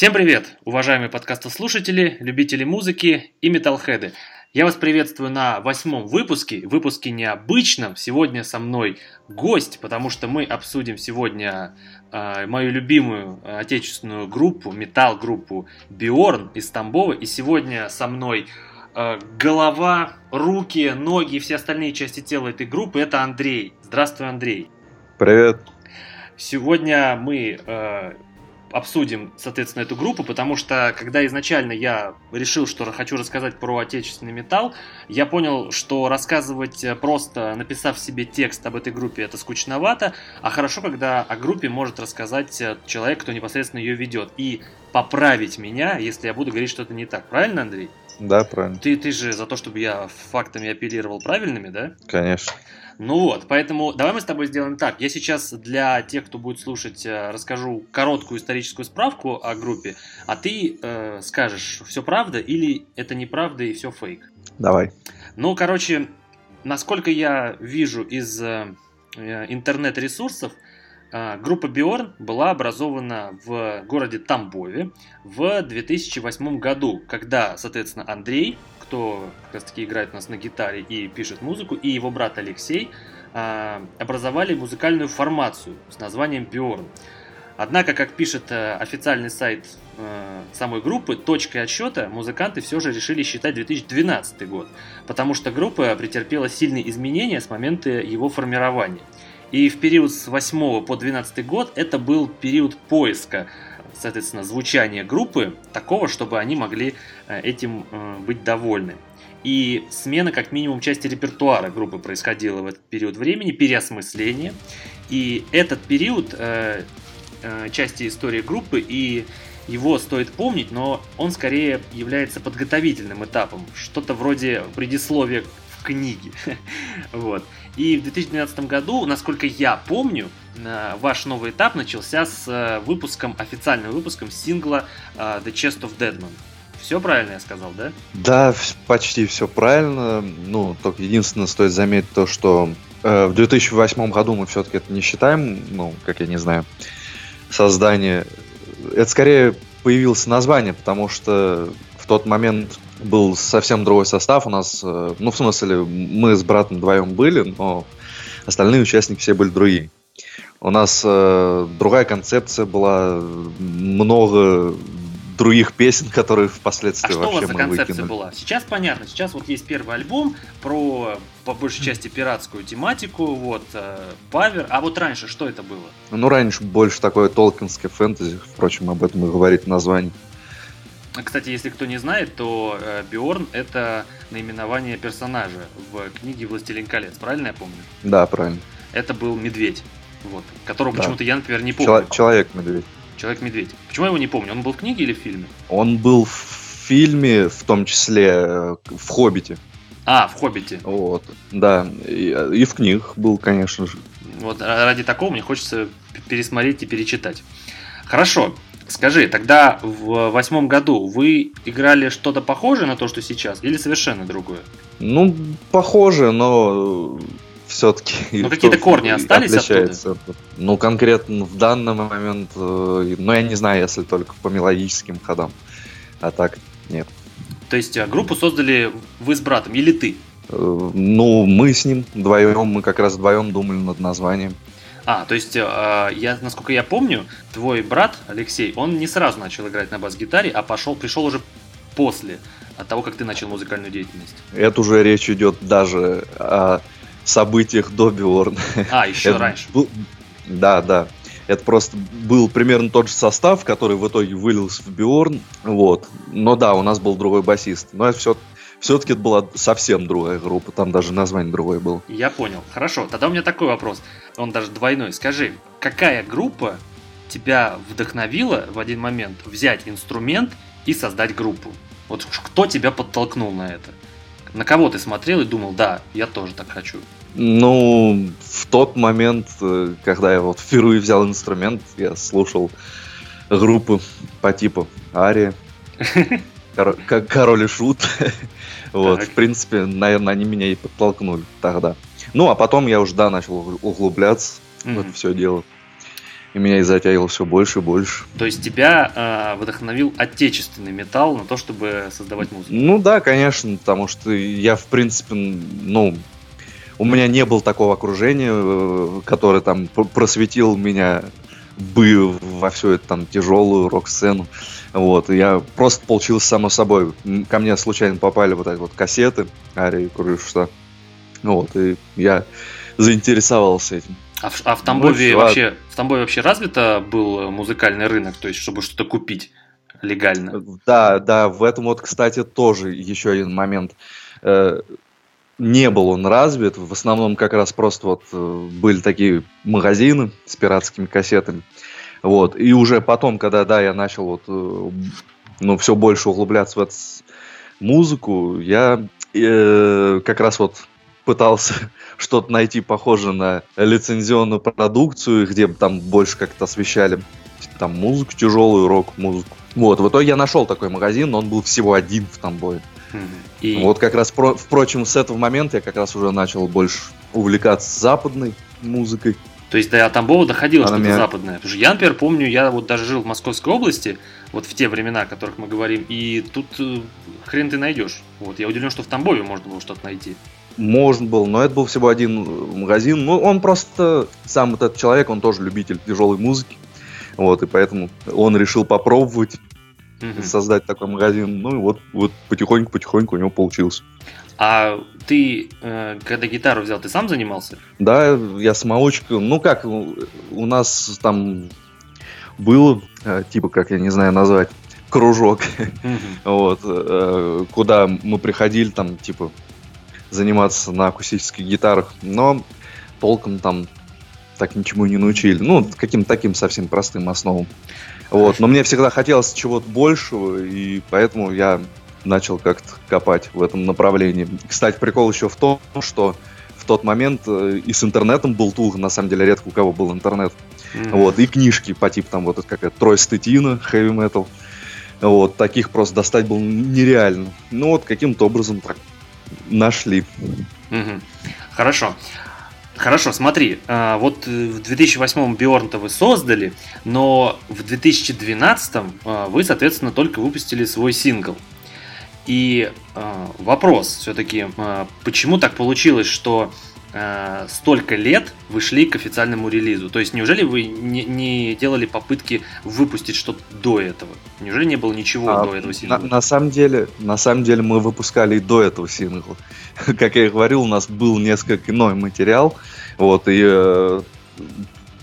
Всем привет, уважаемые подкастослушатели, любители музыки и металлхеды. Я вас приветствую на восьмом выпуске, выпуске необычном. Сегодня со мной гость, потому что мы обсудим сегодня э, мою любимую отечественную группу, металл-группу Биорн из Тамбова. И сегодня со мной э, голова, руки, ноги и все остальные части тела этой группы. Это Андрей. Здравствуй, Андрей. Привет. Сегодня мы э, обсудим, соответственно, эту группу, потому что когда изначально я решил, что хочу рассказать про отечественный металл, я понял, что рассказывать э, просто написав себе текст об этой группе, это скучновато, а хорошо, когда о группе может рассказать э, человек, кто непосредственно ее ведет, и поправить меня, если я буду говорить что-то не так. Правильно, Андрей? Да, правильно. Ты, ты же за то, чтобы я фактами апеллировал правильными, да? Конечно. Ну вот, поэтому давай мы с тобой сделаем так. Я сейчас для тех, кто будет слушать, э, расскажу короткую историческую справку о группе, а ты э, скажешь, все правда или это неправда и все фейк. Давай. Ну, короче, насколько я вижу из э, интернет-ресурсов, э, группа Биорн была образована в городе Тамбове в 2008 году, когда, соответственно, Андрей кто как раз таки играет у нас на гитаре и пишет музыку, и его брат Алексей э, образовали музыкальную формацию с названием Биорн. Однако, как пишет э, официальный сайт э, самой группы, точкой отсчета музыканты все же решили считать 2012 год, потому что группа претерпела сильные изменения с момента его формирования. И в период с 8 по 12 год это был период поиска соответственно, звучание группы такого, чтобы они могли э, этим э, быть довольны. И смена как минимум части репертуара группы происходила в этот период времени, переосмысление. И этот период э, части истории группы и его стоит помнить, но он скорее является подготовительным этапом, что-то вроде предисловия в книге. вот. И в 2012 году, насколько я помню, э, ваш новый этап начался с э, выпуском, официальным выпуском сингла э, The Chest of Deadman. Все правильно я сказал, да? Да, почти все правильно. Ну, только единственное стоит заметить то, что в 2008 году мы все-таки это не считаем, ну, как я не знаю, создание. Это скорее появилось название, потому что в тот момент был совсем другой состав. У нас, э, ну, в смысле, мы с братом вдвоем были, но остальные участники все были другие. У нас э, другая концепция была, много других песен, которые впоследствии а вообще что у вас за концепция выкинули. была? Сейчас понятно, сейчас вот есть первый альбом про, по большей части, пиратскую тематику, вот, э, павер, а вот раньше что это было? Ну, раньше больше такое толкинское фэнтези, впрочем, об этом и говорит название. Кстати, если кто не знает, то э, Биорн это наименование персонажа в книге «Властелин колец», правильно я помню? Да, правильно. Это был медведь, вот, которого Да. почему-то я, например, не помню. Чело- Человек-медведь. Человек-медведь. Почему я его не помню? Он был в книге или в фильме? Он был в фильме, в том числе э, в «Хоббите». А, в «Хоббите». Вот, да. И, и в книгах был, конечно же. Вот ра- ради такого мне хочется пересмотреть и перечитать. Хорошо. Скажи, тогда в восьмом году вы играли что-то похожее на то, что сейчас, или совершенно другое? Ну, похоже, но все-таки... Ну, какие-то корни остались отличается. Ну, конкретно в данный момент, э, ну, я не знаю, если только по мелодическим ходам. А так, нет. То есть а, группу создали вы с братом, или ты? Э, Ну, мы с ним вдвоем, мы как раз вдвоем думали над названием. А, то есть, э, я, насколько я помню, твой брат Алексей, он не сразу начал играть на бас-гитаре, а пошел, пришел уже после от того, как ты начал музыкальную деятельность. Это уже речь идет даже о событиях до Биорн. А, еще раньше. был- Да, да. Это просто был примерно тот же состав, который в итоге вылился в Биорн. Вот. Но да, у нас был другой басист. Но это все, все-таки это была совсем другая группа. Там даже название другое было. Я понял. Хорошо, тогда у меня такой вопрос. Он даже двойной. Скажи, какая группа тебя вдохновила в один момент взять инструмент и создать группу? Вот кто тебя подтолкнул на это? На кого ты смотрел и думал, да, я тоже так хочу. Ну, в тот момент, э, когда я вот впервые взял инструмент, я слушал группы по типу Ария, Коро- как Король и Шут. Вот, в принципе, наверное, они меня и подтолкнули тогда. Ну, а потом я уже, да, начал углубляться в это все дело. и меня и затягивало все больше и больше. То есть тебя э, вдохновил отечественный металл на то, чтобы создавать музыку? Ну да, конечно, потому что я, в принципе, ну, у меня не было такого окружения, э, которое там просветил меня бы во всю эту там тяжелую рок-сцену. Вот, я просто получился само собой. Ко мне случайно попали вот эти вот кассеты Арии Крышта. Вот, и я заинтересовался этим. А в, а в Тамбове ну, вообще в Тамбове вообще развито был музыкальный рынок, то есть чтобы что-то купить легально? Да, да, в этом вот, кстати, тоже еще один момент. Не был он развит, в основном как раз просто вот э, были такие магазины с пиратскими кассетами. Вот. И уже потом, когда, да, я начал вот, э, ну, все больше углубляться в эту музыку, я э, как раз вот пытался что-то найти похожее на лицензионную продукцию, где бы там больше как-то освещали там музыку тяжелую, рок-музыку. Вот, в итоге я нашел такой магазин, но он был всего один в Тамбове. И... Вот как раз, впрочем, с этого момента я как раз уже начал больше увлекаться западной музыкой. То есть до Тамбова доходило что-то меня... западное. Потому что я, например, помню, я вот даже жил в Московской области, вот в те времена, о которых мы говорим, и тут э, хрен ты найдешь. Вот я удивлен, что в Тамбове можно было что-то найти. Можно было, но это был всего один магазин. Ну, он просто, сам вот этот человек, он тоже любитель тяжелой музыки. Вот, и поэтому он решил попробовать угу. создать такой магазин. Ну и вот, вот потихоньку-потихоньку у него получилось. А ты, э, когда гитару взял, ты сам занимался? Да, я самоучка. Ну как, у нас там был, э, типа, как я не знаю назвать, кружок, вот, э, куда мы приходили там, типа, заниматься на акустических гитарах, но толком там так ничему не научили. Ну, каким-то таким совсем простым основам. Вот. Но мне всегда хотелось чего-то большего, и поэтому я начал как-то копать в этом направлении. Кстати, прикол еще в том, что в тот момент э, и с интернетом был туго, на самом деле редко у кого был интернет. Mm-hmm. Вот, и книжки по типу там вот какая-то Трой Стетина, Heavy Metal. Вот, таких просто достать было нереально. Ну вот каким-то образом так нашли. Mm-hmm. Хорошо. Хорошо, смотри, а, вот в 2008 Биорн-то вы создали, но в 2012 а, вы, соответственно, только выпустили свой сингл. И а, вопрос все-таки, почему так получилось, что столько лет вы шли к официальному релизу? То есть неужели вы не, не делали попытки выпустить что-то до этого? Неужели не было ничего а, до этого сингла? На, на самом деле, на самом деле мы выпускали и до этого сингла. Как я и говорил, у нас был несколько иной материал, вот и э,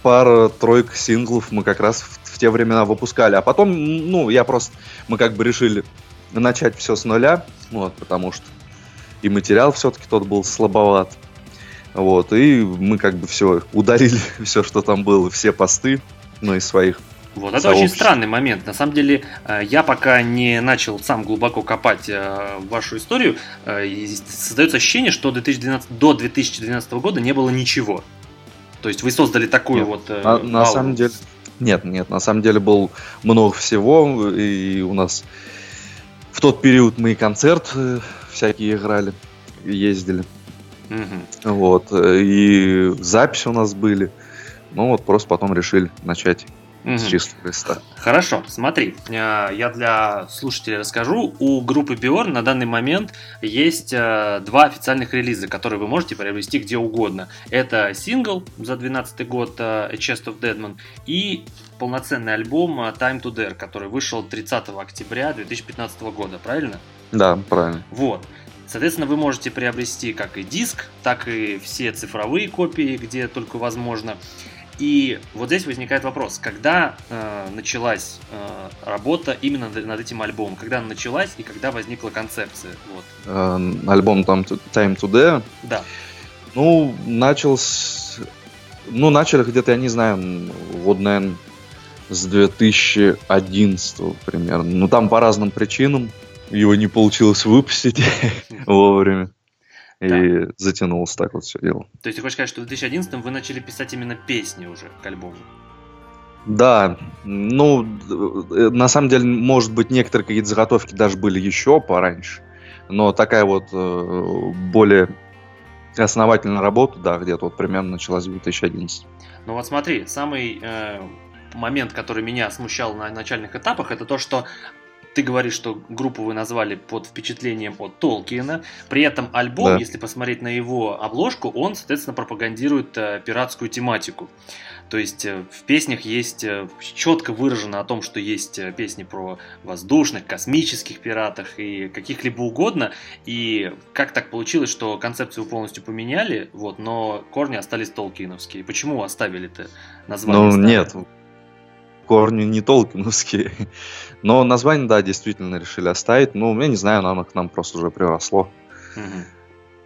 пара-тройка синглов мы как раз в, в те времена выпускали, а потом, ну, я просто, мы как бы решили начать все с нуля, вот, потому что и материал все-таки тот был слабоват. Вот, и мы как бы все удалили, все, что там было, все посты, ну, из своих вот это очень странный момент. На самом деле, э, я пока не начал сам глубоко копать э, вашу историю, э, создается ощущение, что 2012, до 2012 года не было ничего. То есть вы создали такую нет, вот... На, на самом деле... Нет, нет, на самом деле был много всего, и у нас в тот период мы и концерт всякие играли, ездили. Угу. Вот, и записи у нас были. Ну вот, просто потом решили начать с чистого листа. Хорошо, смотри, э, я для слушателей расскажу. У группы Biorn на данный момент есть э, два официальных релиза, которые вы можете приобрести где угодно. Это сингл за 2012 год э, A Chest of Deadman и полноценный альбом Time to Dare, который вышел 30 октября 2015 года, правильно? Да, правильно. Вот. Соответственно, вы можете приобрести как и диск, так и все цифровые копии, где только возможно. И вот здесь возникает вопрос, когда э, началась э, работа именно над этим альбомом, когда она началась и когда возникла концепция? Вот. Э, альбом там Time Today. Да. Ну, начался, ну, начали где-то, я не знаю, вот, наверное, с 2011 примерно. Ну, там по разным причинам его не получилось выпустить вовремя. И да. затянулось так вот все дело. То есть ты хочешь сказать, что в 2011 вы начали писать именно песни уже к альбому? Да, ну, э, на самом деле, может быть, некоторые какие-то заготовки даже были еще пораньше, но такая вот э, более основательная работа, да, где-то вот примерно началась в 2011. Ну вот смотри, самый э, момент, который меня смущал на начальных этапах, это то, что ты говоришь, что группу вы назвали под впечатлением от Толкиена. При этом альбом, да. если посмотреть на его обложку, он, соответственно, пропагандирует э, пиратскую тематику. То есть э, в песнях есть э, четко выражено о том, что есть э, песни про воздушных, космических пиратах и каких-либо угодно. И как так получилось, что концепцию полностью поменяли, вот, но корни остались толкиновские. Почему оставили-то название? Ну, старое? нет, корни не толкиновские. Но название, да, действительно решили оставить. Ну, я не знаю, оно к нам просто уже приросло.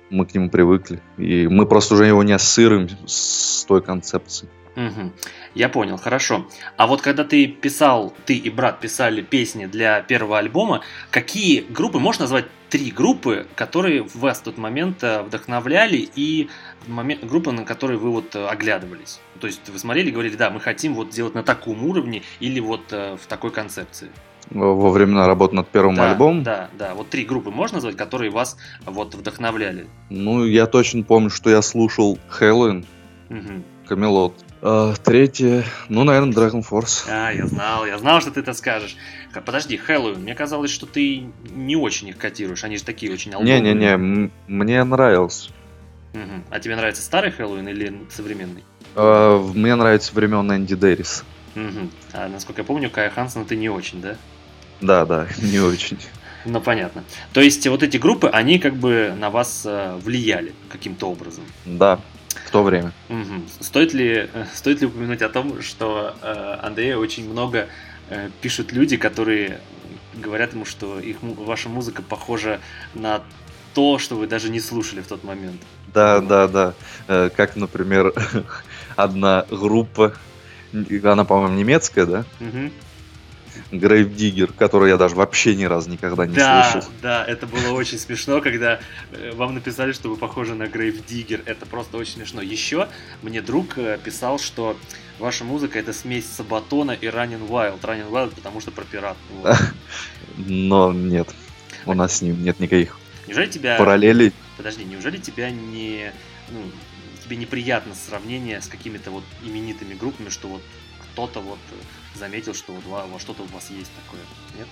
Мы к нему привыкли. И мы просто уже его не ассоциируем с той концепцией. Угу. Я понял, хорошо. А вот когда ты писал, ты и брат писали песни для первого альбома, какие группы, можешь назвать три группы, которые вас в тот момент э, вдохновляли и момент, группы, на которые вы вот э, оглядывались? То есть вы смотрели и говорили, да, мы хотим вот делать на таком уровне или вот э, в такой концепции? Во времена работы над первым да, альбомом? Да, да. Вот три группы можно назвать, которые вас вот вдохновляли? Ну, я точно помню, что я слушал Хэллоуин, угу. Камелот, Uh, третье, ну, наверное, Dragon Force. А, я знал, я знал, что ты это скажешь. Подожди, Хэллоуин, мне казалось, что ты не очень их котируешь, они же такие очень Не-не-не, мне нравился. Угу. А тебе нравится старый Хэллоуин или современный? Uh, мне нравится времен Энди Дэрис. Угу. А насколько я помню, Кая Хансона ты не очень, да? Да, да, не очень. Ну, понятно. То есть вот эти группы, они как бы на вас э, влияли каким-то образом? Да, в то время. Угу. Стоит, ли, стоит ли упомянуть о том, что э, Андрея очень много э, пишут люди, которые говорят ему, что их, ваша музыка похожа на то, что вы даже не слушали в тот момент. Да, да, да. Э, как, например, одна группа, она, по-моему, немецкая, да? Угу. Грейвдиггер, который я даже вообще ни разу никогда не да, слышал. Да, это было очень смешно, когда э, вам написали, что вы похожи на Грейвдиггер. Это просто очень смешно. Еще мне друг э, писал, что ваша музыка это смесь Сабатона и Раннин Wild. Раннин Wild, потому что про пират. Но нет, у нас с ним нет никаких неужели тебя... параллелей. Подожди, неужели тебя не... Ну, тебе неприятно сравнение с какими-то вот именитыми группами, что вот кто-то вот заметил, что вот во что-то у вас есть такое, нет?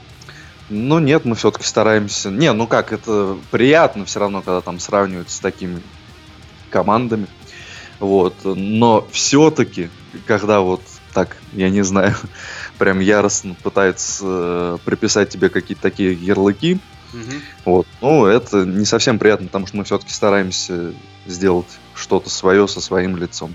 Ну нет, мы все-таки стараемся. Не, ну как, это приятно все равно, когда там сравнивают с такими командами. Вот. Но все-таки, когда вот так, я не знаю, прям яростно пытается э, приписать тебе какие-то такие ярлыки, угу. вот, ну, это не совсем приятно, потому что мы все-таки стараемся сделать что-то свое со своим лицом,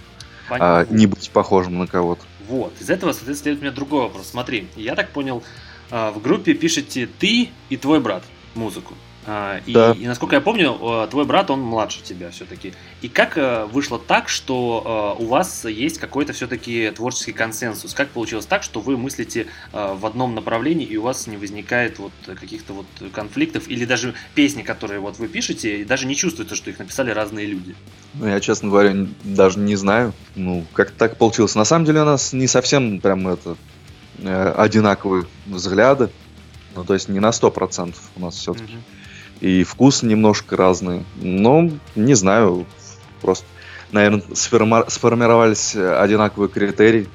а не быть похожим на кого-то. Вот. Из этого, соответственно, следует у меня другой вопрос. Смотри, я так понял, а, в группе пишете ты и твой брат музыку. А, и, да. и насколько я помню, а, твой брат, он младше тебя все-таки. И как вышло так, что у вас есть какой-то все-таки творческий консенсус? Как получилось так, что вы мыслите в одном направлении, и у вас не возникает вот каких-то вот конфликтов, или даже песни, которые вот вы пишете, и даже не чувствуется, что их написали разные люди? Ну, я, честно говоря, даже не знаю. Ну, как так получилось. На самом деле у нас не совсем прям это э, одинаковые взгляды. Ну, то есть не на 100% у нас все-таки. Mm-hmm. И вкус немножко разный. Но, не знаю, просто, наверное, сформи- сформировались одинаковые критерии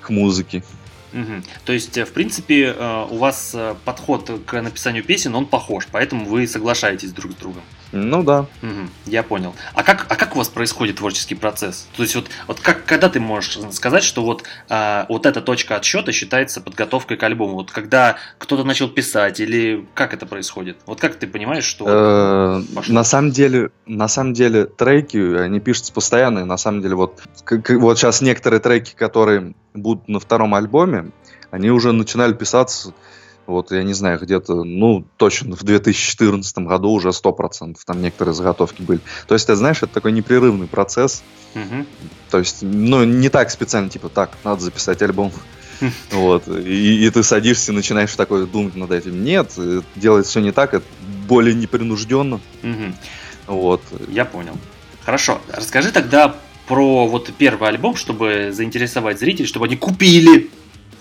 к музыке. Угу. То есть, в принципе, э, у вас э, подход к написанию песен, он похож, поэтому вы соглашаетесь друг с другом. Ну да. Угу, я понял. А как, а как у вас происходит творческий процесс? То есть вот, вот как, когда ты можешь сказать, что вот, а, вот эта точка отсчета считается подготовкой к альбому? Вот когда кто-то начал писать или как это происходит? Вот как ты понимаешь, что... Э, на самом деле, на самом деле треки, они пишутся постоянно. И на самом деле вот, вот сейчас некоторые треки, которые будут на втором альбоме, они уже начинали писаться вот, я не знаю, где-то, ну, точно в 2014 году уже 100%, там некоторые заготовки были. То есть, ты знаешь, это такой непрерывный процесс. Угу. То есть, ну, не так специально, типа, так, надо записать альбом. Вот, и, и ты садишься и начинаешь такое думать над этим. Нет, делать все не так, это более непринужденно. Угу. Вот. Я понял. Хорошо, расскажи тогда про вот первый альбом, чтобы заинтересовать зрителей, чтобы они купили,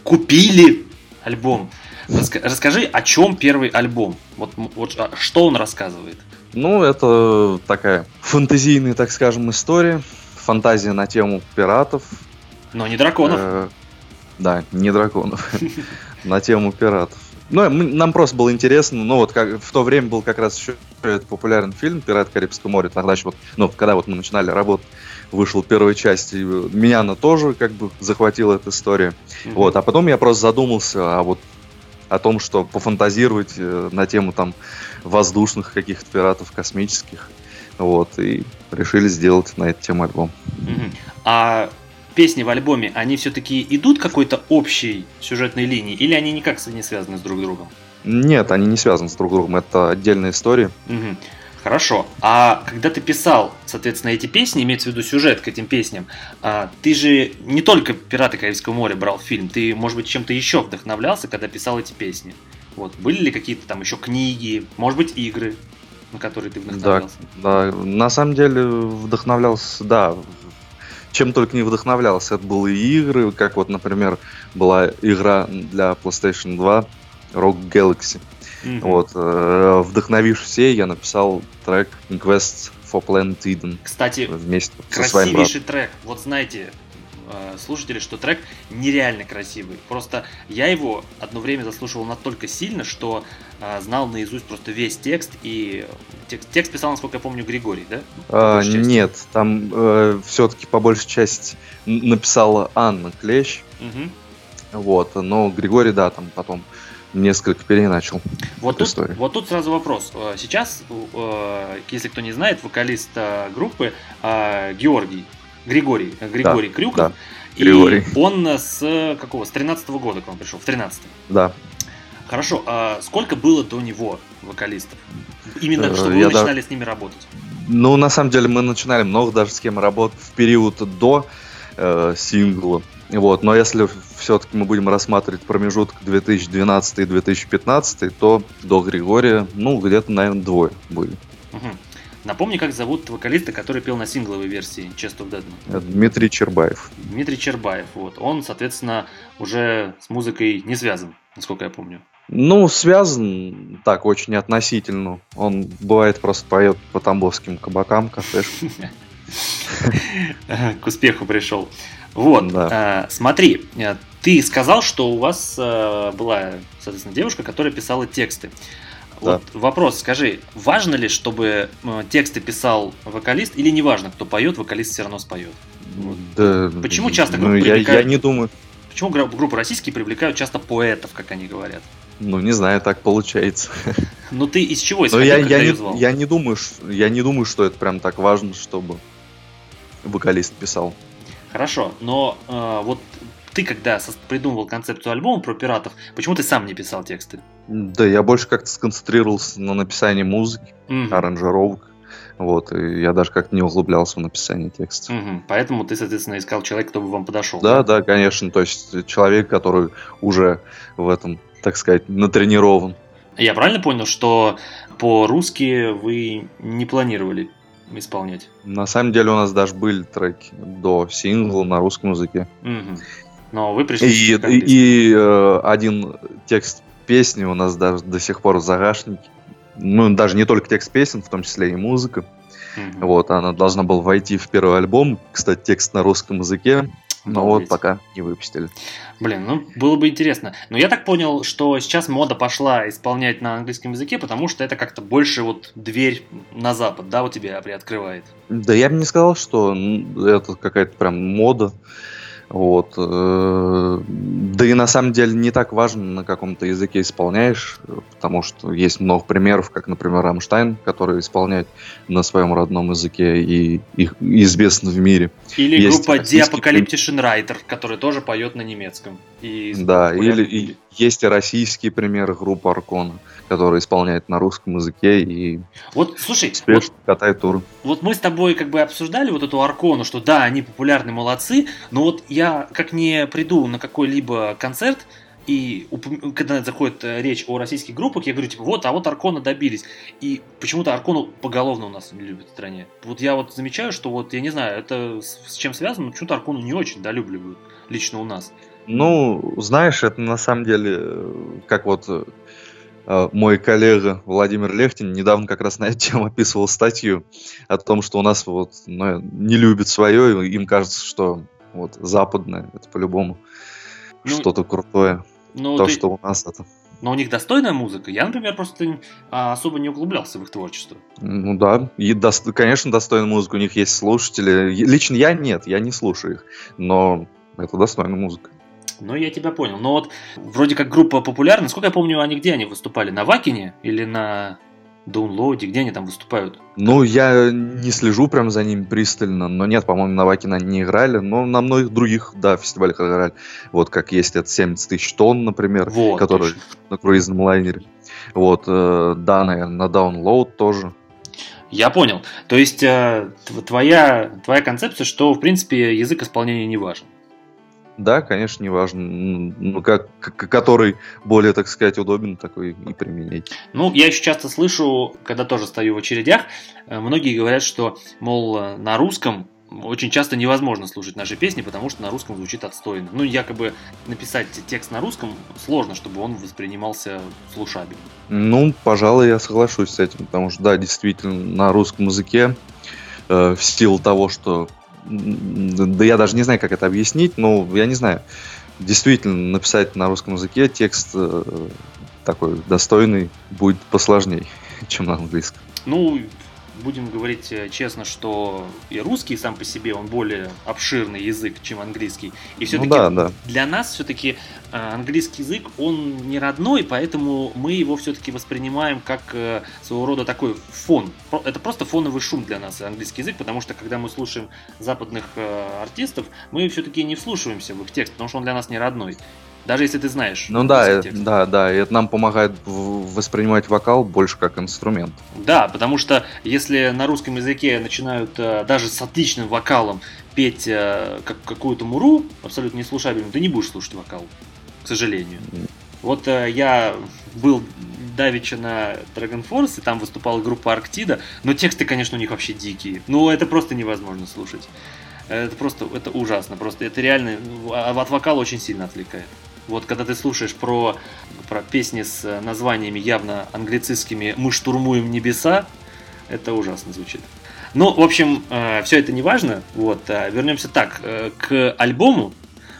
купили альбом. Расскажи, о чем первый альбом? Вот, вот а, что он рассказывает? Ну, это такая фантазийная, так скажем, история. Фантазия на тему пиратов. Но не драконов. Э, да, не драконов. На тему пиратов. Ну, нам просто было интересно, ну, вот как в то время был как раз еще этот популярный фильм «Пират Карибского моря», тогда еще вот, ну, когда вот мы начинали работать, вышла первая часть, и меня она тоже как бы захватила эта история. Mm-hmm. Вот, а потом я просто задумался, а вот о том, что пофантазировать э, на тему там воздушных каких-то пиратов, космических. Вот, и решили сделать на эту тему альбом. А песни в альбоме, они все-таки идут какой-то общей сюжетной линии, или они никак не связаны с друг другом? Нет, они не связаны с друг другом, это отдельная история. Угу. Хорошо. А когда ты писал, соответственно, эти песни, имеется в виду сюжет к этим песням, а, ты же не только «Пираты Карибского моря» брал фильм, ты, может быть, чем-то еще вдохновлялся, когда писал эти песни? Вот. Были ли какие-то там еще книги, может быть, игры, на которые ты вдохновлялся? Да, да. на самом деле вдохновлялся, да, чем только не вдохновлялся. Это были игры, как вот, например, была игра для PlayStation 2 Rock Galaxy. Mm-hmm. Вот, э, вдохновившись ей, я написал трек Inquest for Planet Eden. Кстати, вместе со красивейший трек. Вот знаете, э, слушатели, что трек нереально красивый. Просто я его одно время заслушивал настолько сильно, что э, знал наизусть просто весь текст. И текст, текст писал, насколько я помню, Григорий, да? А, нет, там э, все-таки по большей части написала Анна Клещ. Угу. Вот, но Григорий, да, там потом несколько переначал. Вот тут, историю. вот тут сразу вопрос. Э, сейчас, э, если кто не знает, вокалист э, группы Георгий, Григорий, Григорий да, Крюков. Да. И Григорий. он с какого? С 13 -го года к вам пришел, в 13 Да. Хорошо, а сколько было до него вокалистов? Именно, чтобы вы Я начинали да... с ними работать. Ну, на самом деле, мы начинали много даже с кем работать в период до э, сингла. Вот, но если все-таки мы будем рассматривать промежуток 2012 и 2015, то до Григория, ну, где-то, наверное, двое были. Угу. Напомни, как зовут вокалиста, который пел на сингловой версии Chest of Dead. Дмитрий Чербаев. Дмитрий Чербаев, вот. Он, соответственно, уже с музыкой не связан, насколько я помню. Ну, связан так, очень относительно. Он бывает просто поет по тамбовским кабакам, кафешкам. К успеху пришел. Вот, да. смотри, э, ты сказал, что у вас э, была, соответственно, девушка, которая писала тексты. Вот да. вопрос, скажи, важно ли, чтобы э, тексты писал вокалист, или не важно, кто поет, вокалист все равно споет? Да, Почему часто ну, я, я не думаю. Почему группы российские привлекают часто поэтов, как они говорят? Ну, не знаю, так получается. Ну, ты из чего исходил, я, я, не, я не думаю, я не думаю, что это прям так важно, чтобы вокалист писал. Хорошо, но э, вот ты когда придумывал концепцию альбома про пиратов, почему ты сам не писал тексты? Да, я больше как-то сконцентрировался на написании музыки, mm аранжировок. Вот, и я даже как-то не углублялся в написание текста. Угу. Поэтому ты, соответственно, искал человека, кто бы вам подошел. Да, да, конечно. То есть человек, который уже в этом, так сказать, натренирован. Я правильно понял, что по-русски вы не планировали исполнять? На самом деле у нас даже были треки до сингла на русском языке. Угу. Но вы пришли... И, и, и э, один текст песни у нас даже до сих пор в загашнике. Ну, даже не только текст песен, в том числе и музыка. Угу. Вот, она должна была войти в первый альбом. Кстати, текст на русском языке. Но вот пока не выпустили. Блин, ну было бы интересно. Но я так понял, что сейчас мода пошла исполнять на английском языке, потому что это как-то больше вот дверь на запад, да, вот тебе приоткрывает. Да я бы не сказал, что это какая-то прям мода. Вот. Э, да и на самом деле не так важно, на каком-то языке исполняешь, потому что есть много примеров, как, например, Рамштайн, который исполняет на своем родном языке и их известен в мире. Или есть группа The Apocalyptician Writer, которая тоже поет на немецком. И да, или и есть и российские примеры группы Аркона который исполняет на русском языке и вот слушай вот, катает тур. Вот мы с тобой как бы обсуждали вот эту Аркону, что да, они популярны, молодцы, но вот я как не приду на какой-либо концерт, и когда заходит э, речь о российских группах, я говорю, типа, вот, а вот Аркона добились. И почему-то Аркону поголовно у нас не любят в стране. Вот я вот замечаю, что вот, я не знаю, это с чем связано, но почему-то Аркону не очень долюбливают лично у нас. Ну, знаешь, это на самом деле, э, как вот э, Э, мой коллега Владимир Лехтин недавно как раз на эту тему описывал статью о том, что у нас вот ну, не любят свое, им кажется, что Вот, западное, это по-любому Ну, что-то крутое. Ну, То, ты- что у нас это. Но у них достойная музыка. Я, например, просто а, особо не углублялся в их творчество. Ну да, и дос- конечно, достойная музыка, у них есть слушатели. Лично я нет, я не слушаю их, но это достойная музыка. Ну, я тебя понял. Но вот вроде как группа популярна. Насколько я помню, они где они выступали? На Вакине или на Даунлоуде? Где они там выступают? Ну, я не слежу прям за ними пристально, но нет, по-моему, на Вакина они не играли, но на многих других, да, фестивалях играли. Вот как есть это 70 тысяч тонн, например, Вот, который точно. на круизном лайнере. Вот, э, да, наверное, на Download тоже. Я понял. То есть э, тв- твоя, твоя концепция, что, в принципе, язык исполнения не важен. Да, конечно, не важно, ну, как, который более, так сказать, удобен, такой и применять. Ну, я еще часто слышу, когда тоже стою в очередях, э, многие говорят, что, мол, э, на русском очень часто невозможно слушать наши песни, потому что на русском звучит отстойно. Ну, якобы написать текст на русском сложно, чтобы он воспринимался слушабельно. Ну, пожалуй, я соглашусь с этим, потому что, да, действительно, на русском языке, э, в силу того, что... Да я даже не знаю, как это объяснить, но я не знаю. Действительно, написать на русском языке текст э, такой достойный будет посложней, чем на английском. Ну, будем говорить э, честно, что и русский сам по себе, он более обширный язык, чем английский. И все-таки Ну да, да. для нас все-таки английский язык, он не родной, поэтому мы его все-таки воспринимаем как э, своего рода такой фон. Это просто фоновый шум для нас, английский язык, потому что когда мы слушаем западных э, артистов, мы все-таки не вслушиваемся в их текст, потому что он для нас не родной. Даже если ты знаешь. Ну да, э, текст. да, да, и это нам помогает воспринимать вокал больше как инструмент. Да, потому что если на русском языке начинают э, даже с отличным вокалом петь э, как, какую-то муру, абсолютно неслушабельную, ты не будешь слушать вокал, к сожалению. Вот я был давеча на Dragon Force, и там выступала группа Арктида, но тексты, конечно, у них вообще дикие. Ну, это просто невозможно слушать. Это просто, это ужасно, просто это реально, от вокала очень сильно отвлекает. Вот когда ты слушаешь про, про песни с э, названиями явно англицистскими «Мы штурмуем небеса», это ужасно звучит. Ну, в общем, все это не важно. Вот, э, вернемся так, э, к альбому.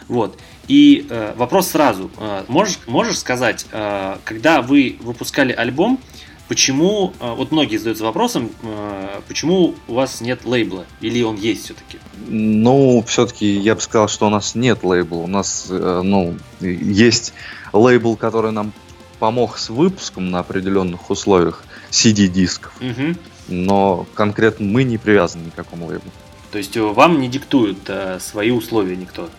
Вот. И э, вопрос сразу. Э, можешь, можешь сказать, э, когда вы выпускали альбом, почему, э, вот многие задаются вопросом, э, почему у вас нет лейбла? Или он есть все-таки? Ну, все-таки я бы сказал, что у нас нет лейбла. У нас, э, ну, есть лейбл, который нам помог с выпуском на определенных условиях CD-дисков, Мгм. но конкретно мы не привязаны ни к какому лейблу. То есть э, вам не диктуют э, свои условия никто?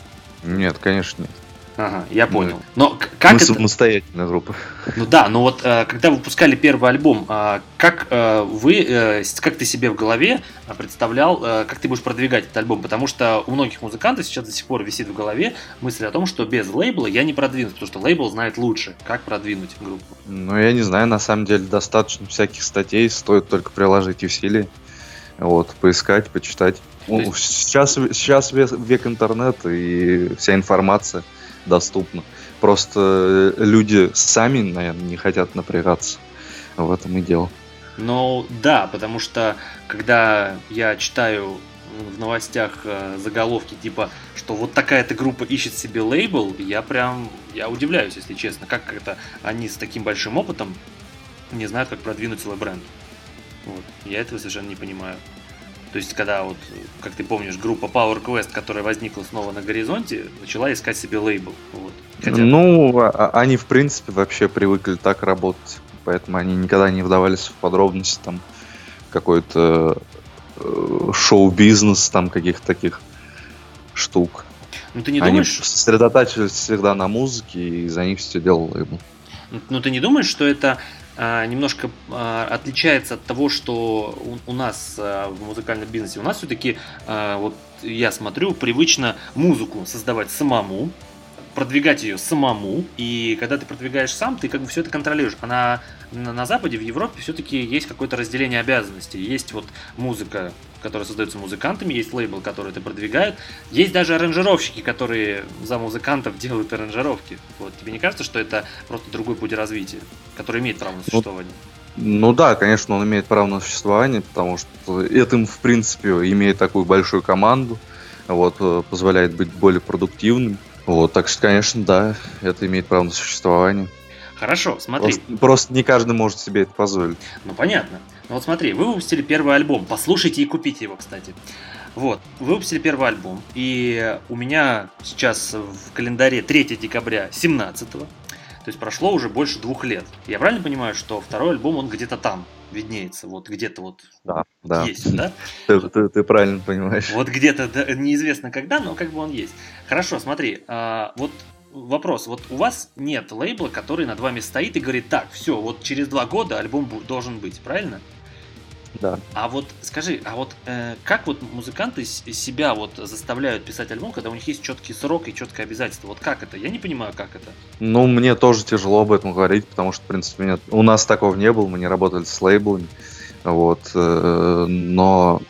Нет, конечно, нет. Ага, я понял. Но к- как мы это... самостоятельная группа. Ну да, но вот э, когда вы выпускали первый альбом, а, как э, вы, э, как ты себе в голове э, представлял, э, как ты будешь продвигать этот альбом? Потому что у многих музыкантов сейчас до сих пор висит в голове мысль о том, что без лейбла я не продвинусь, потому что лейбл знает лучше, как продвинуть группу. Ну, я не знаю, на самом деле достаточно всяких статей, стоит только приложить усилия, вот, поискать, почитать. Есть- Сейчас, сейчас ве- век интернета и вся информация доступна. Просто э, люди сами, наверное, не хотят напрягаться. В этом и дело. Ну да, потому что когда я читаю в новостях э, заголовки типа, что вот такая-то группа ищет себе лейбл, я прям, я удивляюсь, если честно, как это они с таким большим опытом не знают, как продвинуть свой бренд. Вот. Я этого совершенно не понимаю. То есть, когда вот, как ты помнишь, группа Power Quest, которая возникла снова на горизонте, начала искать себе лейбл. Вот. Хотя- Ну, а- они, в принципе, вообще привыкли так работать. Поэтому они никогда не вдавались в подробности там какой-то э, шоу-бизнес, там каких-то таких штук. ну ты не Они думаешь, сосредотачивались всегда на музыке, и за них все делал лейбл. Ну, ну, ты не думаешь, что это немножко а, отличается от того, что у, нас а, в музыкальном бизнесе? У нас все-таки, вот я смотрю, привычно музыку создавать самому, продвигать ее самому, и когда ты продвигаешь сам, ты как бы все это контролируешь. А на, на, на Западе, в Европе все-таки есть какое-то разделение обязанностей. Есть вот музыка, которая создается музыкантами, есть лейбл, который это продвигает, есть даже аранжировщики, которые за музыкантов делают аранжировки. Вот тебе не кажется, что это просто другой путь развития, который имеет право на существование? Ну да, конечно, он имеет право на существование, потому что этим, в принципе, имеет такую большую команду, вот, э, позволяет быть более продуктивным. Вот, так что, конечно, да, это имеет право на существование. Хорошо, смотри. Просто, просто не каждый может себе это позволить. Ну, понятно. Ну вот смотри, вы выпустили первый альбом, послушайте и купите его, кстати. Вот, вы выпустили первый альбом, и у меня сейчас в календаре 3 декабря 17 -го, то есть прошло уже больше двух лет. Я правильно понимаю, что второй альбом, он где-то там виднеется, вот где-то вот да, да. есть, да? Ты, ты, ты правильно понимаешь. Вот где-то да, неизвестно когда, но как бы он есть. Хорошо, смотри, а, вот вопрос. Вот у вас нет лейбла, который над вами стоит и говорит, так, все, вот через два года альбом должен быть, правильно? Да. А вот скажи, а вот э, как вот музыканты себя вот заставляют писать альбом, когда у них есть четкий срок и четкое обязательство? Вот как это? Я не понимаю, как это. Ну, мне тоже тяжело об этом говорить, потому что, в принципе, меня... у нас такого не было, мы не работали с лейблами. Вот. Э, но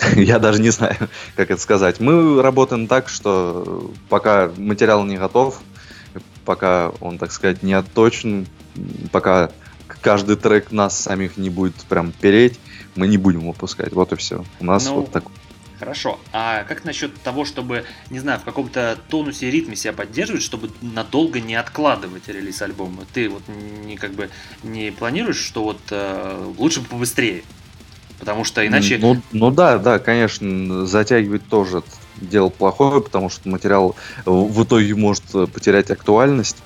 я даже не знаю, как это сказать. Мы работаем так, что пока материал не готов, пока он, так сказать, не отточен, пока каждый трек нас самих не будет прям переть, мы не будем выпускать. Вот и все. У нас ну, вот так. Хорошо. А как насчет того, чтобы, не знаю, в каком-то тонусе и ритме себя поддерживать, чтобы надолго не откладывать релиз альбома? Ты вот не как бы не планируешь, что вот э, лучше бы побыстрее? Потому что иначе... Ну, ну да, да, конечно, затягивать тоже дело плохое, потому что материал в итоге может потерять актуальность.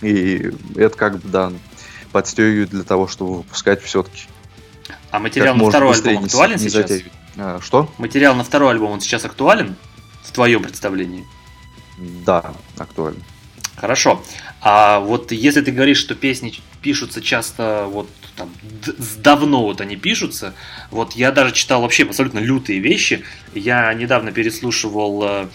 И это как бы, да, подстегивает для того, чтобы выпускать все-таки а материал на второй альбом актуален не, сейчас? А, что? Материал на второй альбом он сейчас актуален в твоем представлении? Да, актуален. Хорошо. А вот если ты говоришь, что песни пишутся часто вот там давно вот они пишутся, вот я даже читал вообще абсолютно лютые вещи. Я недавно переслушивал э,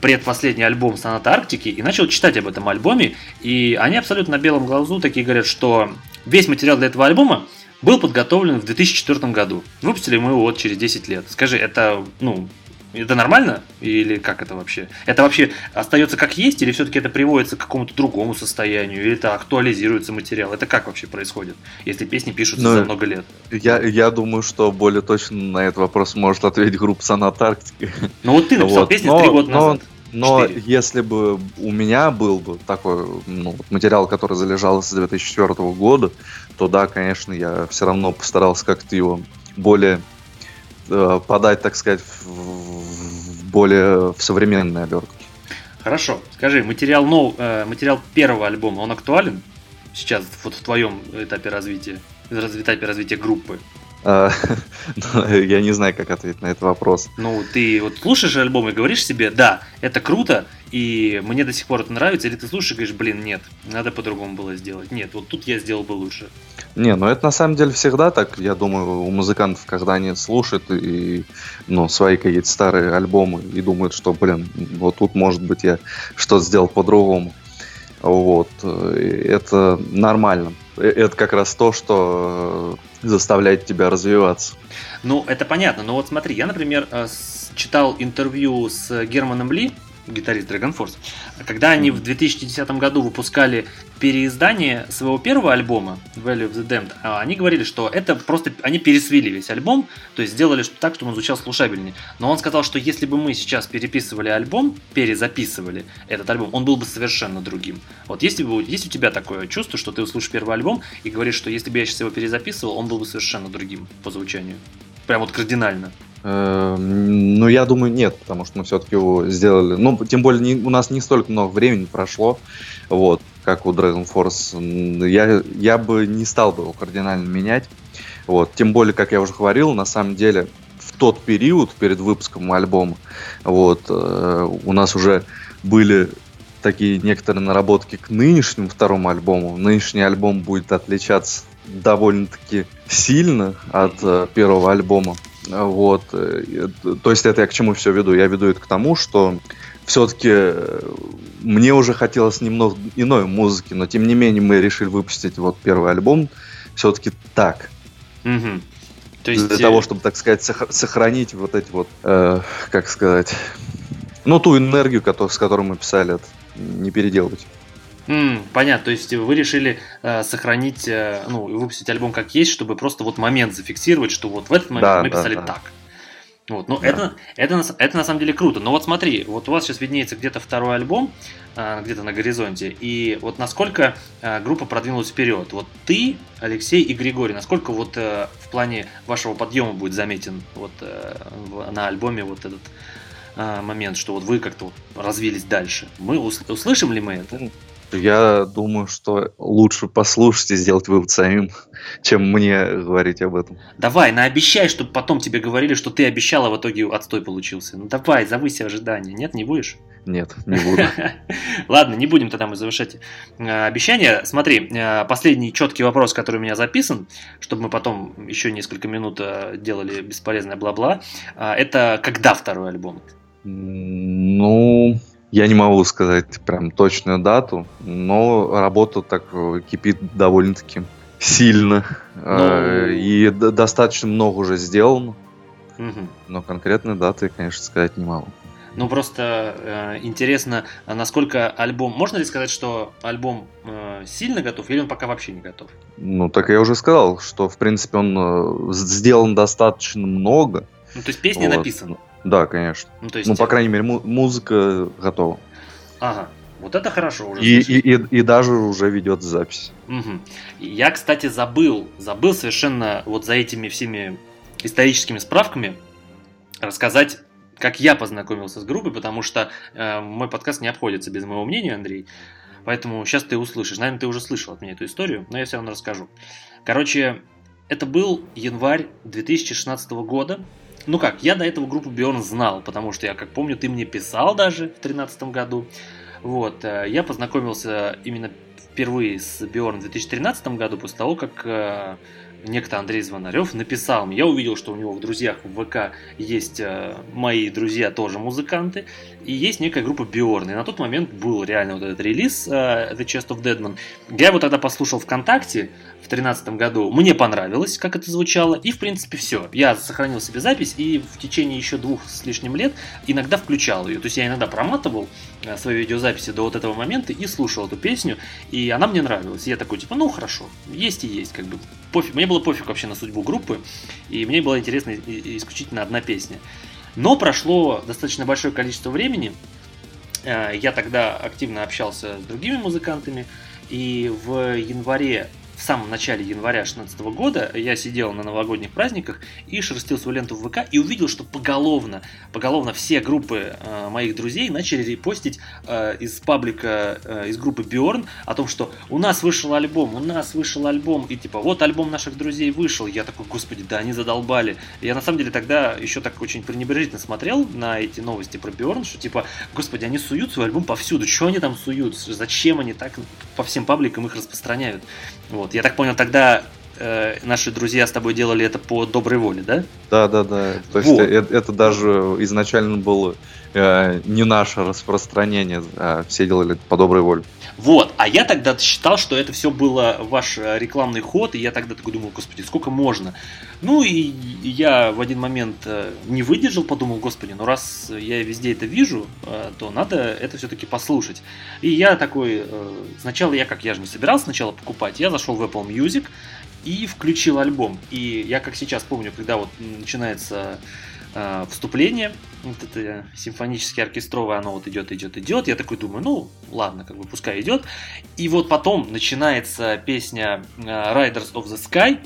предпоследний альбом Соната Арктики и начал читать об этом альбоме, и они абсолютно на белом глазу такие говорят, что весь материал для этого альбома был подготовлен в 2004 году. Выпустили мы его вот через 10 лет. Скажи, это, ну, это нормально? Или как это вообще? Это вообще остается как есть, или все-таки это приводится к какому-то другому состоянию, или это актуализируется материал? Это как вообще происходит, если песни пишутся ну, за много лет? Я, я думаю, что более точно на этот вопрос может ответить группа Сонат Арктики. Ну вот ты написал вот. песни три года назад. Но 4. если бы у меня был бы такой ну, материал, который залежал с 2004 года, то да, конечно, я все равно постарался как-то его более э, подать, так сказать, в более в современной обертке. Хорошо. Скажи, материал, нов, э, материал первого альбома, он актуален сейчас вот в твоем этапе развития, этапе развития группы? А, ну, я не знаю, как ответить на этот вопрос. Ну, ты вот слушаешь альбом и говоришь себе, да, это круто, и мне до сих пор это нравится, или ты слушаешь и говоришь, блин, нет, надо по-другому было сделать. Нет, вот тут я сделал бы лучше. Не, ну это на самом деле всегда так. Я думаю, у музыкантов, когда они слушают и, ну, свои какие-то старые альбомы и думают, что, блин, вот тут, может быть, я что-то сделал по-другому. Вот. Это нормально. Э, это как раз то, что заставляет тебя развиваться. Ну, это понятно. Но вот смотри, я, например, э, читал интервью с Германом Ли, гитарист Dragon Force, когда они в 2010 году выпускали переиздание своего первого альбома Value of the Damned, а они говорили, что это просто они пересвели весь альбом, то есть сделали так, чтобы он звучал слушабельнее. Но он сказал, что если бы мы сейчас переписывали альбом, перезаписывали этот альбом, он был бы совершенно другим. Вот если бы есть у тебя такое чувство, что ты услышишь первый альбом и говоришь, что если бы я сейчас его перезаписывал, он был бы совершенно другим по звучанию. Прям вот кардинально. Эм, ну, я думаю, нет, потому что мы все-таки его сделали. Ну, тем более, не, у нас не столько много времени прошло, вот, как у Dragon Force. Я, я бы не стал бы его кардинально менять. Вот, тем более, как я уже говорил, на самом деле, в тот период перед выпуском альбома, вот, э, у нас уже были такие некоторые наработки к нынешнему второму альбому. Нынешний альбом будет отличаться довольно-таки сильно от э, первого альбома. Вот. Э, то есть это я к чему все веду? Я веду это к тому, что все-таки э, мне уже хотелось немного иной музыки, но тем не менее мы решили выпустить вот первый альбом все-таки так. Угу. То есть... Для того, чтобы, так сказать, сохранить вот эти вот, э, как сказать, ну, ту энергию, с которой мы писали, это не переделывать. Mm, понятно, то есть вы решили э, сохранить, э, ну, выпустить альбом как есть, чтобы просто вот момент зафиксировать, что вот в этот момент да, мы да, писали да. так. Вот, ну да. это, это, это на самом деле круто. Но вот смотри, вот у вас сейчас виднеется где-то второй альбом, а, где-то на горизонте, и вот насколько а, группа продвинулась вперед. Вот ты, Алексей и Григорий, насколько вот а, в плане вашего подъема будет заметен вот а, на альбоме вот этот а, момент, что вот вы как-то вот развились дальше. Мы услышим ли мы это? Я думаю, что лучше послушать и сделать вывод самим, чем мне говорить об этом. Давай, наобещай, чтобы потом тебе говорили, что ты обещал, а в итоге отстой получился. Ну давай, завыси ожидания. Нет, не будешь? Нет, не буду. Ладно, не будем тогда мы завершать э, обещания. Смотри, э, последний четкий вопрос, который у меня записан, чтобы мы потом еще несколько минут э, делали бесполезное бла-бла. Это когда второй альбом? Ну, я не могу сказать прям точную дату, но работа так э, кипит довольно-таки сильно. Ну... И достаточно много уже сделано. Угу. Но конкретной даты, конечно, сказать не могу. Ну просто э, интересно, насколько альбом. Можно ли сказать, что альбом э, сильно готов, или он пока вообще не готов? Ну, так я уже сказал, что в принципе он э, сделан достаточно много. Ну, то есть песни вот. написаны. Да, конечно. Ну, то есть... ну по крайней мере, му- музыка готова. Ага. Вот это хорошо уже. И, и, и, и даже уже ведет запись. Угу. Я, кстати, забыл, забыл совершенно вот за этими всеми историческими справками рассказать, как я познакомился с группой, потому что э, мой подкаст не обходится без моего мнения, Андрей. Поэтому сейчас ты услышишь. Наверное, ты уже слышал от меня эту историю, но я все равно расскажу. Короче, это был январь 2016 года. Ну как, я до этого группу Bjorn знал, потому что я, как помню, ты мне писал даже в 2013 году. Вот, э, я познакомился именно впервые с Bjorn в 2013 году, после того, как э, некто Андрей Звонарев написал мне. Я увидел, что у него в друзьях в ВК есть э, мои друзья тоже музыканты, и есть некая группа Bjorn. И на тот момент был реально вот этот релиз The Chest of Deadman. Я его тогда послушал ВКонтакте, 2013 году. Мне понравилось, как это звучало, и в принципе все. Я сохранил себе запись и в течение еще двух с лишним лет иногда включал ее. То есть я иногда проматывал э, свои видеозаписи до вот этого момента и слушал эту песню, и она мне нравилась. И я такой, типа, ну хорошо, есть и есть, как бы пофиг. Мне было пофиг вообще на судьбу группы, и мне было интересно исключительно одна песня. Но прошло достаточно большое количество времени, э, я тогда активно общался с другими музыкантами, и в январе в самом начале января 2016 года я сидел на новогодних праздниках и шерстил свою ленту в ВК и увидел, что поголовно, поголовно все группы э, моих друзей начали репостить э, из паблика, э, из группы Bjorn о том, что у нас вышел альбом, у нас вышел альбом, и типа вот альбом наших друзей вышел. Я такой, господи, да они задолбали. Я на самом деле тогда еще так очень пренебрежительно смотрел на эти новости про Bjorn, что типа, господи, они суют свой альбом повсюду, что они там суют, зачем они так по всем пабликам их распространяют. Вот, я так понял, тогда э, наши друзья с тобой делали это по доброй воле, да? Да, да, да. То есть вот. это, это даже изначально было э, не наше распространение, а все делали это по доброй воле. Вот, а я тогда считал, что это все было ваш э, рекламный ход, и я тогда такой думал, господи, сколько можно? Ну и я в один момент э, не выдержал, подумал, господи, ну раз я везде это вижу, э, то надо это все-таки послушать. И я такой, сначала я как, я же не собирался сначала покупать, я зашел в Apple Music и включил альбом. И я как сейчас помню, когда вот начинается э, вступление, вот это симфонически оркестровое, оно вот идет, идет, идет. Я такой думаю, ну ладно, как бы пускай идет. И вот потом начинается песня э, Riders of the Sky.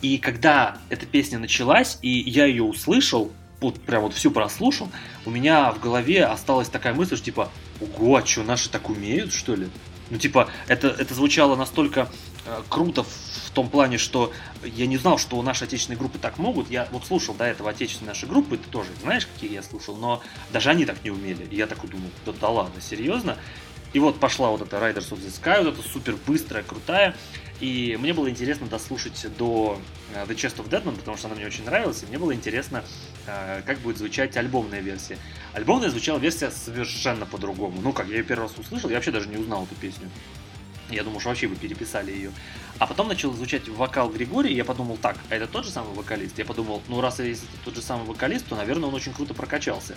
И когда эта песня началась, и я ее услышал, вот прям вот всю прослушал, у меня в голове осталась такая мысль, что типа, ого, а что, наши так умеют, что ли? Ну, типа, это, это звучало настолько э, круто в том плане, что я не знал, что у нашей отечественной группы так могут. Я вот слушал до этого отечественной нашей группы, ты тоже знаешь, какие я слушал, но даже они так не умели. И я такой думаю, да, да ладно, серьезно? И вот пошла вот эта Riders of the Sky, вот эта супер быстрая, крутая. И мне было интересно дослушать до э, The Chest of Deadman, потому что она мне очень нравилась, и мне было интересно, э, как будет звучать альбомная версия. Альбомная звучала версия совершенно по-другому. Ну как, я ее первый раз услышал, я вообще даже не узнал эту песню. Я думал, что вообще вы переписали ее. А потом начал звучать вокал Григория, и я подумал, так, а это тот же самый вокалист? Я подумал, ну раз это тот же самый вокалист, то, наверное, он очень круто прокачался.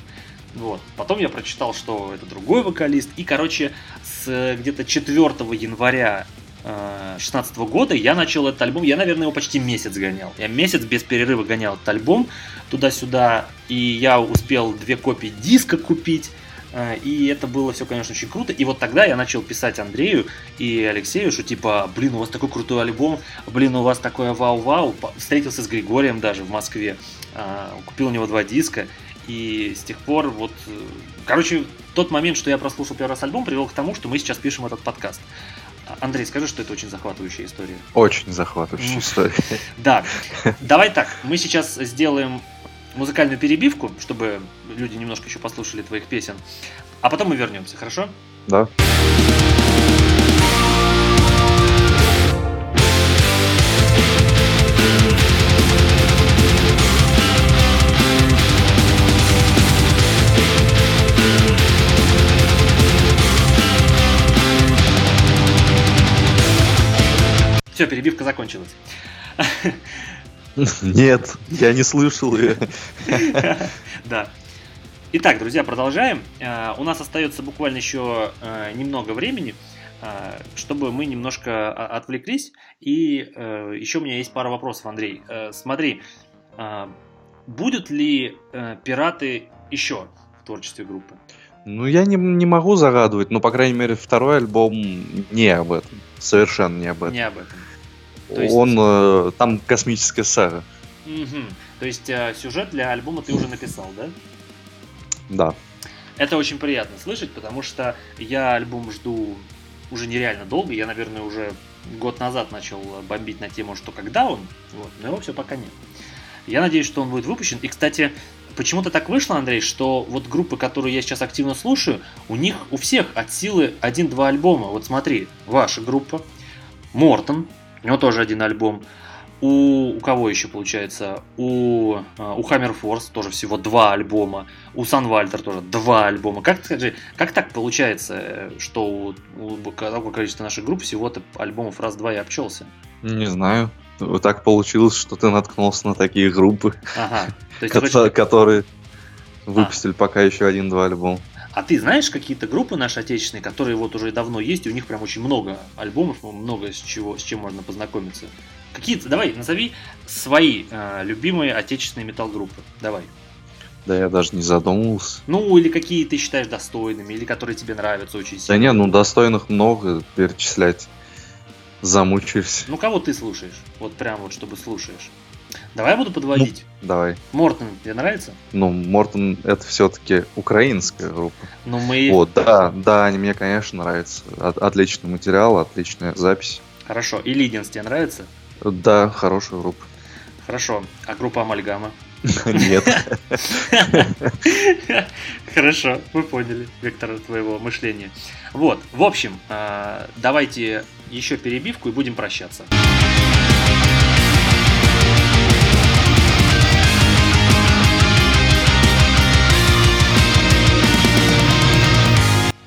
Вот. Потом я прочитал, что это другой вокалист, и, короче, с где-то 4 января 2016 года я начал этот альбом, я, наверное, его почти месяц гонял. Я месяц без перерыва гонял этот альбом туда-сюда, и я успел две копии диска купить. Э, и это было все, конечно, очень круто. И вот тогда я начал писать Андрею и Алексею, что типа, блин, у вас такой крутой альбом, блин, у вас такое вау-вау. Встретился с Григорием даже в Москве, э, купил у него два диска. И с тех пор вот... э, Короче, тот момент, что я прослушал первый раз альбом, привел к тому, что мы сейчас пишем этот подкаст. А, Андрей, скажи, что это очень захватывающая история. Очень захватывающая история. Да, давай так, мы сейчас сделаем музыкальную перебивку, чтобы люди немножко еще послушали твоих песен, а потом мы вернемся, хорошо? Да. Все, перебивка закончилась. Нет, я не слышал ее. Да. Итак, друзья, продолжаем. Э, У нас остается буквально еще э, немного времени, э, чтобы мы немножко о- отвлеклись. И еще у меня есть пара вопросов, Андрей. Смотри, будут ли пираты еще в творчестве группы? Ну, я не, не могу загадывать, но, по крайней мере, второй альбом не об этом. Совершенно не об этом. Не об этом. То есть- Он, э, там космическая сага. Мгм. То есть э, сюжет для альбома ты уже написал, да? Да. Это очень приятно слышать, потому что я альбом жду уже нереально долго. Я, наверное, уже год назад начал бомбить на тему, что когда он, вот, но его все пока нет. Я надеюсь, что он будет выпущен. И, кстати, почему-то так вышло, Андрей, что вот группы, которые я сейчас активно слушаю, у них у всех от силы один-два альбома. Вот смотри, ваша группа, Мортон, у него тоже один альбом. У, у кого еще получается? У, э, у Hammer Force тоже всего два альбома. У Санвальтер тоже два альбома. Как, скажи, как так получается, э, что у, у такого количества наших групп всего-то альбомов раз-два и обчелся? Не знаю. Вот так получилось, что ты наткнулся на такие группы, Ага. То есть, которые выпустили пока еще один-два альбома. А ты знаешь какие-то группы наши отечественные, которые вот уже давно есть, и у них прям очень много альбомов, много с чего, с чем можно познакомиться? Какие-то, давай, назови свои э, любимые отечественные метал-группы. Давай. Да я даже не задумывался. Ну, или какие ты считаешь достойными, или которые тебе нравятся очень Да сильно. не, ну достойных много, перечислять замучаешься. Ну, кого ты слушаешь? Вот прям вот, чтобы слушаешь. Давай я буду подводить. Давай. Мортон, тебе нравится? Ну, Мортон это все-таки украинская группа. Ну, мы... Вот, да, да, они мне, конечно, нравятся. От- отличный материал, отличная запись. Хорошо. И Лиденс тебе нравится? Да, хорошая группа. Хорошо. А группа Амальгама? Нет. Хорошо, вы поняли вектор твоего мышления. Вот, в общем, э, давайте еще перебивку и будем прощаться.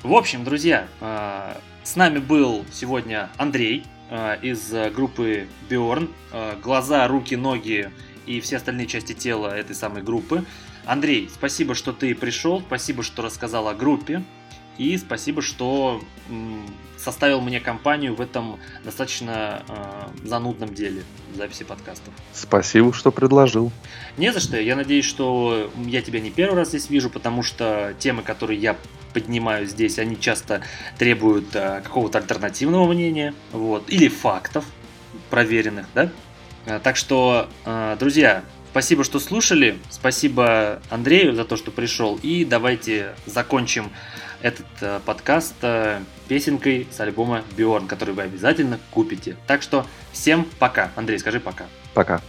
В общем, друзья, э, с нами был сегодня Андрей э, из э, группы Биорн. Глаза, руки, ноги и все остальные части тела этой самой группы. Андрей, спасибо, что ты пришел, спасибо, что рассказал о группе, и спасибо, что составил мне компанию в этом достаточно э, занудном деле записи подкастов. Спасибо, что предложил. Не за что. Я надеюсь, что я тебя не первый раз здесь вижу, потому что темы, которые я поднимаю здесь, они часто требуют э, какого-то альтернативного мнения, вот, или фактов проверенных, да? Э, Так что, э, друзья, спасибо, что слушали, спасибо Андрею за то, что пришел, и давайте закончим этот э, подкаст э, песенкой с альбома Биорн, который вы обязательно купите. Так что всем пока. Андрей, скажи пока. Пока.